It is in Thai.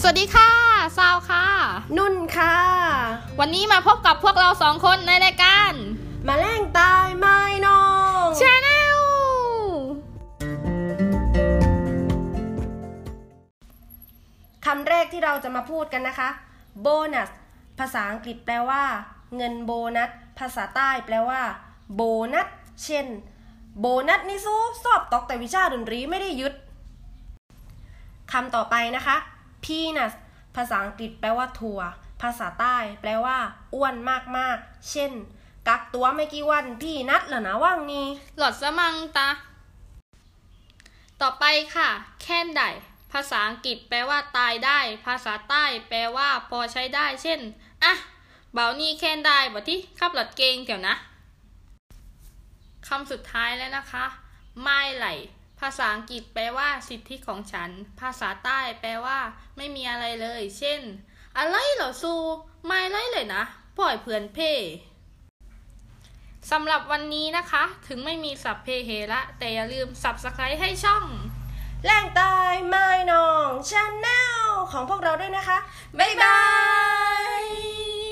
สวัสดีค่ะซาวค่ะ นุ่นค่ะ วันนี้มาพบกับพวกเราสองคนในรายการมาแรงตายไม่น้องชาแนลคำแรกที่เราจะมาพูดกันนะคะโบนัสภาษาอังกฤษแปลว่า เงินโบนัส ภาษาใต้แปลว่า โบนัส เช่น โบนัสนี่สู้สอบตกแต่วิชาดนตรีไม่ได้ยึดคำต่อไปนะคะ peanuts ภาษาอังกฤษแปลว่าถั่ว ภาษาใต้แปลว่า อ้วนมากๆ เช่น กักตัวไม่กี่วันพี่นัดเหรอนะว่างนี้ หลอดสมังตา ต่อไปค่ะ แค่นไดภาษาอังกฤษแปลว่าตายได้ ภาษาใต้แปลว่า พอใช้ได้ เช่น อะ เบานี่แค่นได้บ่ที่ขับหลอดเกงเกี่ยวนะคำสุดท้ายแล้วนะคะ ไม่ไหล ภาษาอังกฤษแปลว่าสิทธิของฉัน ภาษาใต้แปลว่า ไม่มีอะไรเลย เช่น อะไรเหรอซูไม่ไรเลยนะปล่อยเพื่อนเพ่สำหรับวันนี้นะคะ ถึงไม่มีสับเพเฮละแต่อย่าลืมสับสไครให้ช่อง แรงตายไม่นองชาแนลของพวกเราด้วยนะคะ บ๊ายบาย